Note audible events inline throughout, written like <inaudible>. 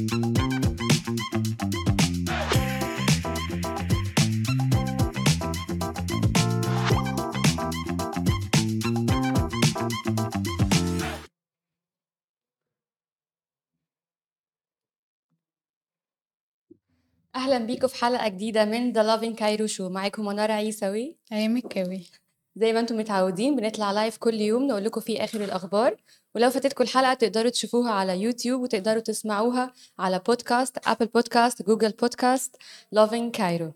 أهلا بيكم في حلقة جديدة من The Lovin Cairo Show معاكم منار عيسوي. آية مكاوي زي ما أنتم متعودين بنطلع live كل يوم نقول لكم فيه آخر الأخبار. ولو فاتتكم الحلقة تقدروا تشوفوها على يوتيوب وتقدروا تسمعوها على بودكاست Apple Podcast Google Podcast Cairo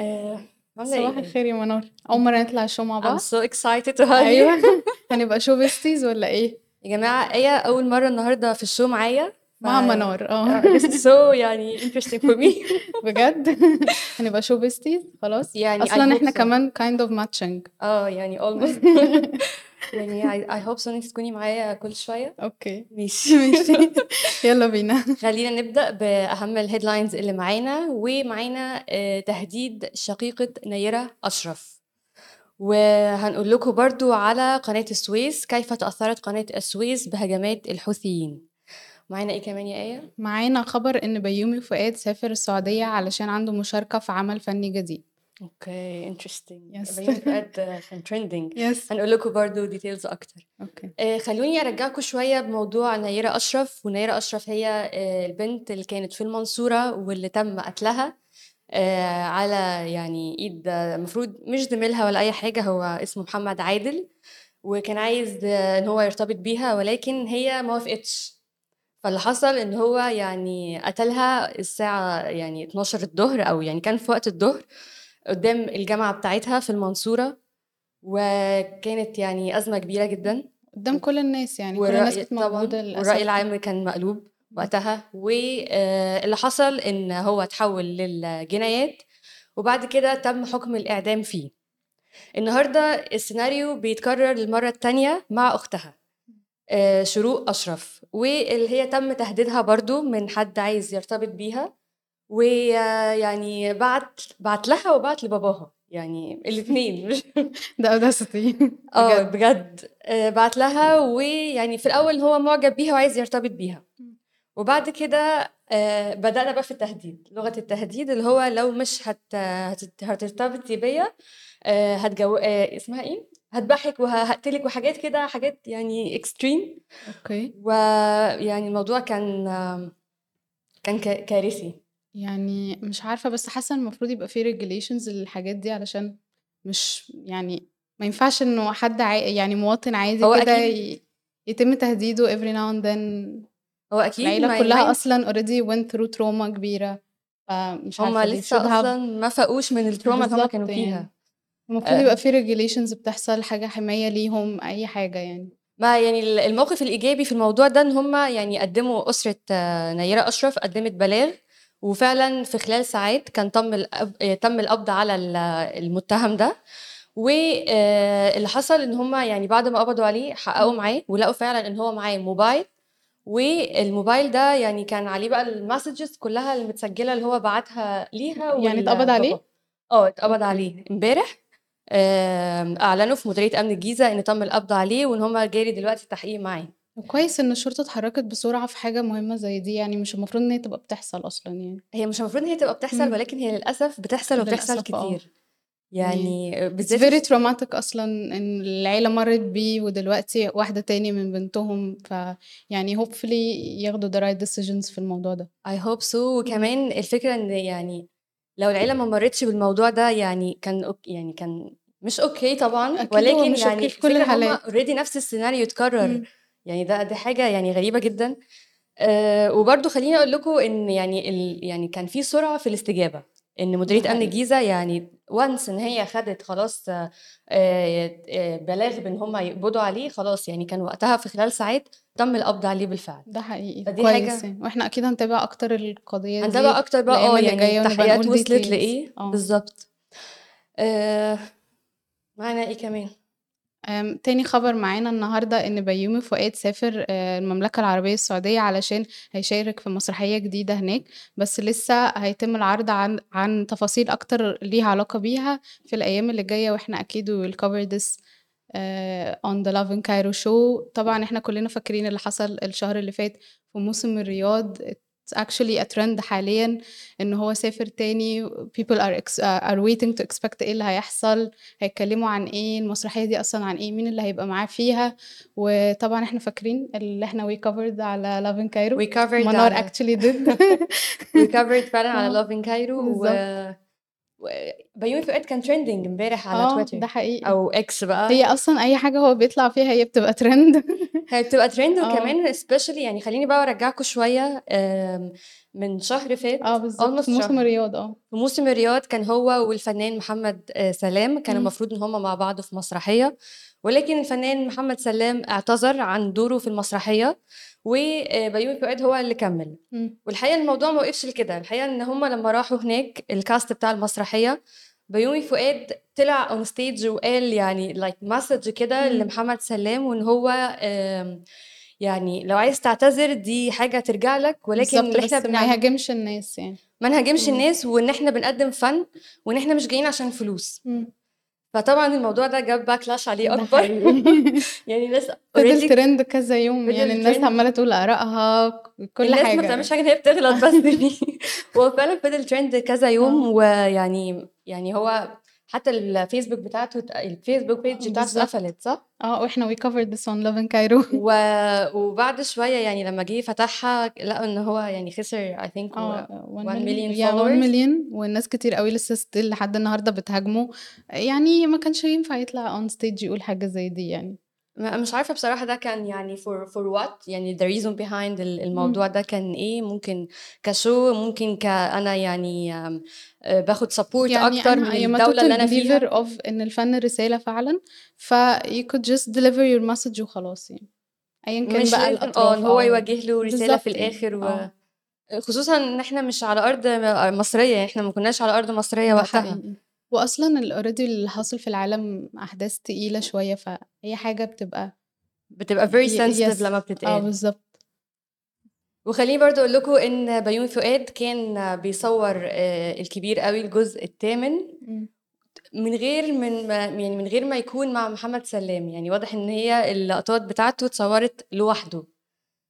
آه، عاملة صباح إيه؟ الخير يا منار. أول مرة نطلع ال show مع I'm بعض so excited. to have you أيوه. <laughs> هنبقى show besties ولا إيه؟ يا جماعة إيه أول مرة النهارده في ال show معايا مع منار. آه. <laughs> So يعني interesting for me. <laughs> بجد؟ هنبقى show besties خلاص. يعني أصلا إحنا. كمان kind of matching. آه يعني almost. يعني hope so انك تكوني معايا كل شوية. okay. ماشي. <laughs> ماشي. يلا بينا. خلينا نبدأ بأهم ال headlines اللي معانا ومعانا آه، تهديد شقيقة نيرة أشرف. وهنقول لكم برضو على قناة السويس كيف تأثرت قناة السويس بهجمات الحوثيين. معانا إيه كمان يا آية؟ معانا خبر إن بيومي فؤاد سافر السعودية علشان عنده مشاركة في عمل فني جديد. أوكي interesting Yes. بيومي فؤاد كان trending yes هنقول لكم برضو details أكتر. أوكي. آه، خلوني أرجعكم شوية بموضوع نيرة أشرف. ونيرة أشرف هي آه، البنت اللي كانت في المنصورة واللي تم قتلها. آه، على يعني إيد المفروض مش زميلها ولا أي حاجة هو اسمه محمد عادل. وكان عايز إن هو يرتبط بيها ولكن هي ما وافقتش. فاللي حصل إن هو يعني قتلها الساعة يعني 12 الظهر أو يعني كان في وقت الظهر. قدام الجامعة بتاعتها في المنصورة وكانت يعني أزمة كبيرة جدا. قدام كل الناس يعني كل الناس كانت موجودة للأسف. والرأي العام كان مقلوب وقتها. واللي حصل إن هو اتحول للجنايات وبعد كده تم حكم الإعدام فيه. النهاردة السيناريو بيتكرر للمرة التانية مع أختها آه، شروق أشرف. واللي هي تم تهديدها برضو من حد عايز يرتبط بيها. ويعني بعت بعت لها وبعت لباباها. يعني الاثنين مش <laughs> ده audacity آه بجد. آه، بعت لها ويعني في الأول هو معجب بيها وعايز يرتبط بيها. وبعد كده آه، بدأنا بقى في التهديد لغة التهديد اللي هو لو مش هت... هت... هترتبطي بيا آه، هتجو اسمها إيه؟ هتضحك وهقتلك وحاجات كده حاجات يعني extreme أوكي. ويعني الموضوع كان كان كارثي. يعني مش عارفة بس حاسة إن المفروض يبقى في regulations للحاجات دي علشان مش يعني ما ينفعش إنه حد عا... يعني مواطن عادي كده أكيد. ي... يتم تهديده every now and then هو أكيد العيلة ما- كلها ما أصلا already went through trauma كبيرة فمش هم عارفة they لسه should have- أصلا ما فاقوش من التروما اللي هم بالظبط كانوا يعني. فيها المفروض آه. يبقى في regulations بتحصل حاجة حماية ليهم أي حاجة يعني ما يعني ال- الموقف الإيجابي في الموضوع ده إن هم يعني قدموا أسرة آه، نيرة أشرف قدمت بلاغ وفعلا في خلال ساعات كان تم الأب... آه، تم القبض على ال- المتهم ده واللي حصل إن هم يعني بعد ما قبضوا عليه حققوا معاه ولقوا فعلا إن هو معاه موبايل والموبايل ده يعني كان عليه بقى المسجز كلها المتسجلة اللي هو بعتها ليها يعني اتقبض عليه؟ آه اتقبض. عليه امبارح أعلنوا في مديرية أمن الجيزة إن تم القبض عليه وإن هم جاري دلوقتي التحقيق معاه وكويس إن الشرطة اتحركت بسرعة في حاجة مهمة زي دي يعني مش المفروض إن هي تبقى بتحصل أصلا يعني هي مش المفروض إن هي تبقى بتحصل مم. ولكن هي للأسف بتحصل وبتحصل للأسف، آه. كتير يعني It's بالذات very traumatic أصلا إن العيلة مرت بيه ودلوقتي واحدة تاني من بنتهم ف يعني hopefully ياخدوا the right decisions في الموضوع ده I hope so وكمان الفكرة إن يعني لو العيلة ما مرتش بالموضوع ده يعني كان أوك يعني كان مش أوكي طبعا أكيد هو ولكن مش يعني أوكي في كل الفكرة الحالات. already نفس السيناريو اتكرر مم. يعني ده دي حاجة يعني غريبة جدا أه وبرضو خليني أقول لكم إن يعني ال يعني كان في سرعة في الاستجابة إن مديرية أمن. الجيزة يعني once إن هي خدت خلاص آه، آه، آه، بلاغ بإن هم يقبضوا عليه خلاص يعني كان وقتها في خلال ساعات تم القبض عليه بالفعل ده حقيقي فدي كويس حاجة- يعني وإحنا أكيد هنتابع أكتر القضية دي هنتابع أكتر بقى آه يعني التحقيقات وصلت. لإيه آه. بالظبط آه معانا إيه كمان تاني خبر معانا النهاردة إن بيومي فؤاد سافر آه، المملكة العربية السعودية علشان هيشارك في مسرحية جديدة هناك. بس لسه هيتم العرض عن عن تفاصيل أكتر ليها علاقة بيها في الأيام اللي جاية وإحنا أكيد we will cover this on the Love in Cairo show. طبعا إحنا كلنا فاكرين اللي حصل الشهر اللي فات في موسم الرياض it's actually a trend حاليًا إن هو سافر تاني. People are ex are waiting to expect إيه اللي هيحصل، هيتكلموا عن إيه، المسرحية دي أصلًا عن إيه، مين اللي هيبقى معاه فيها، وطبعًا إحنا فاكرين اللي إحنا we covered على Love in Cairo. We covered منار على actually did. <laughs> We covered فعلًا على آه، Love in Cairo و وبيومي فؤاد كان trending امبارح على آه، تويتر ده حقيقي. أو X بقى هي أصلًا أي حاجة هو بيطلع فيها هي بتبقى trend <laughs> هي بتبقى trend آه. وكمان especially يعني خلّيني بقى أرجّعكم شوية آمم، من شهر فات آه بالضبط، almost في موسم الرياض آه. في موسم الرياض كان هو والفنان محمد آآ سلام كان. المفروض إن هُم مع بعض في مسرحية، ولكن الفنان محمد سلام اعتذر عن دوره في المسرحية، وآآ بيومي فؤاد هو اللي كمّل. إمم. والحقيقة الموضوع ما وقفش لكده، الحقيقة إن هُم لمّا راحوا هناك الcast بتاع المسرحية، بيومي فؤاد طلع on stage وقال يعني like message كده. لمحمد سلام وإن هو يعني لو عايز تعتذر دي حاجة ترجع لك، ولكن اللي إحنا بس ما يهاجمش الناس يعني. ما نهاجمش. الناس وإن إحنا بنقدّم فن، وإن إحنا مش جايين عشان فلوس. إمم. فطبعًا الموضوع ده جاب backlash عليه حقيقي. <laughs> يعني الناس فضل trend كذا يوم، يعني الناس عمّالة تقول آرائها ك كل الناس ما حاجة بتعملش يعني. حاجة إن هي بتغلط بس <laughs> هو فعلًا فضل trend كذا يوم، آه. ويعني يعني هو حتى الفيسبوك بتاعته الفيسبوك page بتاعته بالضبط. اتقفلت صح؟ آه، وإحنا we covered this on Love in Cairo <laughs> و وبعد شوية يعني لمّا جه فتحها لقوا إن هو يعني خسر I think و آه، 1 1 million million yeah 1 followers million والناس كتير أوي لسه still لحد النهارده بتهاجمه، يعني ما كانش ينفع يطلع on stage يقول حاجة زي دي يعني. مش عارفة بصراحة ده كان يعني for for what يعني the reason behind ال إمم. الموضوع ده كان إيه، ممكن كshow ممكن ك أنا يعني آآ باخد support يعني أنا من الدولة اللي أنا فيها. of إن الفن رسالة فعلًا، ف you could just deliver your message وخلاص يعني، أيًا كان بقى آه، إن هو آه، يوجه له رسالة في الآخر و آه. خصوصًا إن إحنا مش على أرض م مصرية، يعني إحنا ما كناش على أرض مصرية ده وقتها. وأصلًا ال already اللي حاصل في العالم أحداث تقيلة شوية، فأي حاجة بتبقى بتبقى very sensitive yes لمّا آه بتتقال. بالضبط. وخلّيني برضه أقول لكم إن بيومي فؤاد كان بيصوّر آآ الكبير أوي الجزء التامن إمم. من غير من ما يعني من غير ما يكون مع محمد سلام، يعني واضح إن هي اللقطات بتاعته اتصوّرت لوحده،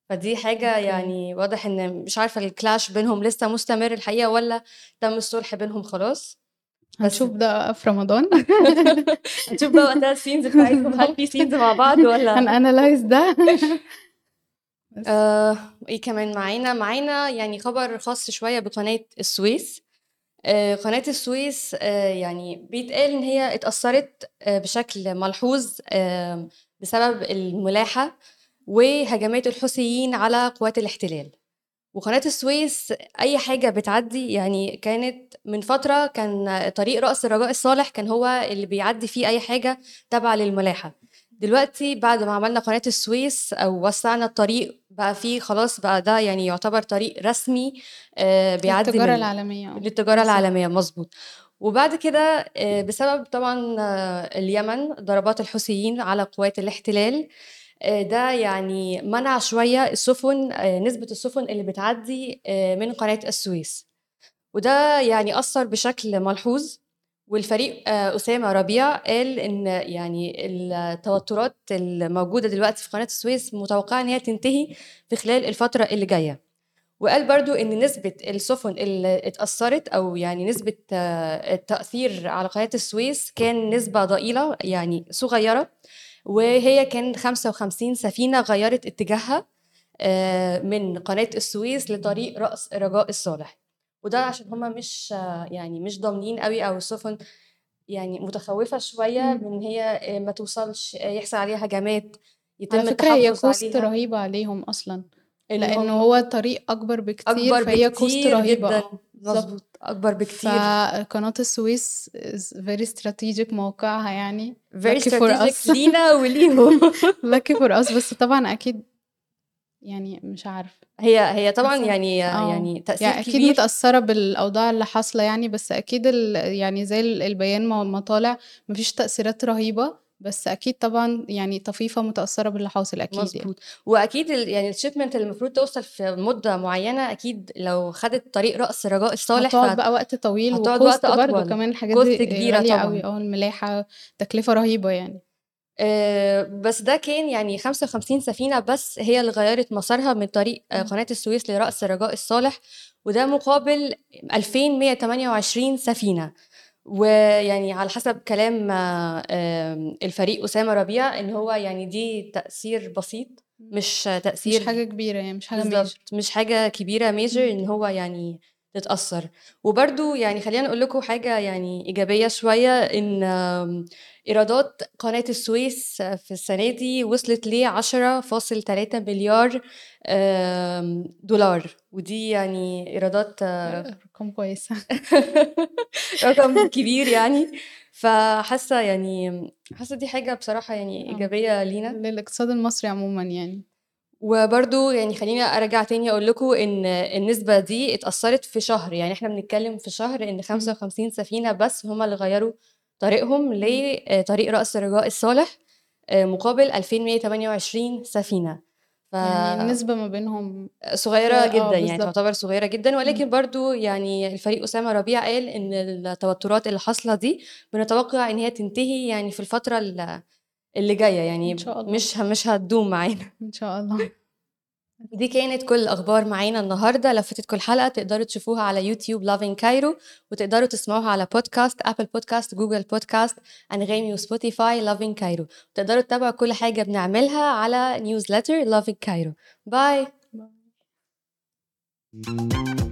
فدي حاجة. يعني واضح إن مش عارفة الclash بينهم لسه مستمر الحقيقة والّا تم الصلح بينهم خلاص، هنشوف ده في رمضان. <laughs> هنشوف بقى وقتها الscenes بتاعتهم <laughs> هل في scenes مع بعض والّا هنanalyze ده. <laughs> آآ إيه كمان؟ معانا، معانا يعني خبر خاص شوية بقناة السويس، آآ قناة السويس آآ يعني بيتقال إن هي اتأثّرت آآ بشكل ملحوظ آمم بسبب الملاحة وهجمات الحوثيين على قوات الاحتلال، وقناة السويس أي حاجة بتعدّي يعني كانت من فترة كان طريق رأس الرجاء الصالح كان هو اللي بيعدّي فيه أي حاجة تابعة للملاحة، دلوقتي بعد ما عملنا قناة السويس أو وسّعنا الطريق بقى في خلاص بقى ده يعني يعتبر طريق رسمي آآ بيعدّي للتجارة العالمية. آه، للتجارة. العالمية مضبوط، وبعد كده آآ بسبب طبعًا اليمن ضربات الحوثيين على قوات الاحتلال، ده يعني منع شوية السفن آآ نسبة السفن اللي بتعدّي آآ من قناة السويس، وده يعني أثّر بشكل ملحوظ، والفريق أسامة ربيع قال إن يعني التوترات الموجودة دلوقتي في قناة السويس متوقعة إن هي تنتهي في خلال الفترة اللي جاية، وقال برضه إن نسبة السفن اللي اتأثّرت أو يعني نسبة التأثير على قناة السويس كان نسبة ضئيلة يعني صغيرة، وهي كان 55 سفينة غيّرت اتجاهها آآ من قناة السويس لطريق رأس الرجاء الصالح، وده عشان هُم مش يعني مش ضامنين أوي أو السفن يعني متخوّفة شوية. من هي آآ ما توصلش آآ يحصل عليها هجمات، على يتم فكرة هي cost عليها. رهيبة عليهم أصلًا، هم هو طريق أكبر بكتير أكبر فهي بكتير رهيبة جدًا، أكبر بكتير. فقناة السويس is very strategic موقعها يعني. Strategic us. لينا <laughs> وليهم. lucky for us. بس طبعًا أكيد يعني مش عارفة. هي هي طبعًا يعني آه، يعني تأثير يعني أكيد كبير. متأثّرة بالأوضاع اللي حاصلة يعني، بس أكيد ال يعني زي ال البيان ما ما طالع ما فيش تأثيرات رهيبة، بس أكيد طبعًا يعني طفيفة متأثّرة باللي حاصل أكيد يعني. مضبوط، وأكيد ال يعني الshipment اللي المفروض توصل في مدة معيّنة أكيد لو خدت طريق رأس الرجاء الصالح هتقعد فهت بقى وقت طويل هتقعد وقت أطول، كمان الحاجات دي أوي طبعًا. آه، الملاحة تكلفة رهيبة يعني. آآ بس ده كان يعني 55 سفينة بس هي اللي غيّرت مسارها من طريق إمم. قناة السويس لرأس الرجاء الصالح، وده مقابل 2128 سفينة، ويعني على حسب كلام الفريق أسامة ربيع إن هو يعني دي تأثير بسيط. مش تأثير مش حاجة كبيرة يعني مش major. بالضبط، مش كبيرة major إمم. إن هو يعني تتأثّر. وبرضه يعني خلّينا نقول لكم حاجة يعني إيجابية شوية، إن آمم إيرادات قناة السويس في السنة دي وصلت ل10.3 مليار آمم دولار، ودي يعني إيرادات أرقام كويسة. <laughs> رقم كبير يعني، فحاسة يعني حاسة دي حاجة بصراحة يعني آه. إيجابية لينا. للاقتصاد المصري عمومًا يعني. وبرضه يعني خلّيني أرجع تاني أقول لكم إن النسبة دي اتأثّرت في شهر، يعني إحنا بنتكلم في شهر إمم. 55 سفينة بس هم اللي غيّروا طريقهم. لطريق رأس الرجاء الصالح، آآ مقابل 2128 سفينة. ف يعني النسبة ما بينهم صغيرة آه جدًا، يعني. تعتبر صغيرة جدًا،. ولكن برضه يعني الفريق أسامة ربيع قال إن التوترات اللي حاصلة دي بنتوقع إن هي تنتهي يعني في الفترة ال اللي جاية، يعني إن شاء الله. مش مش هتدوم معانا. <laughs> إن شاء الله. <laughs> دي كانت كل الأخبار معانا النهارده، لو فاتتكم الحلقة تقدروا تشوفوها على يوتيوب loving cairo وتقدروا تسمعوها على بودكاست، أبل بودكاست، جوجل بودكاست، أنغامي وسبوتيفاي Lovin Cairo وتقدروا تتابعوا كل حاجة بنعملها على newsletter Lovin Cairo. باي. باي.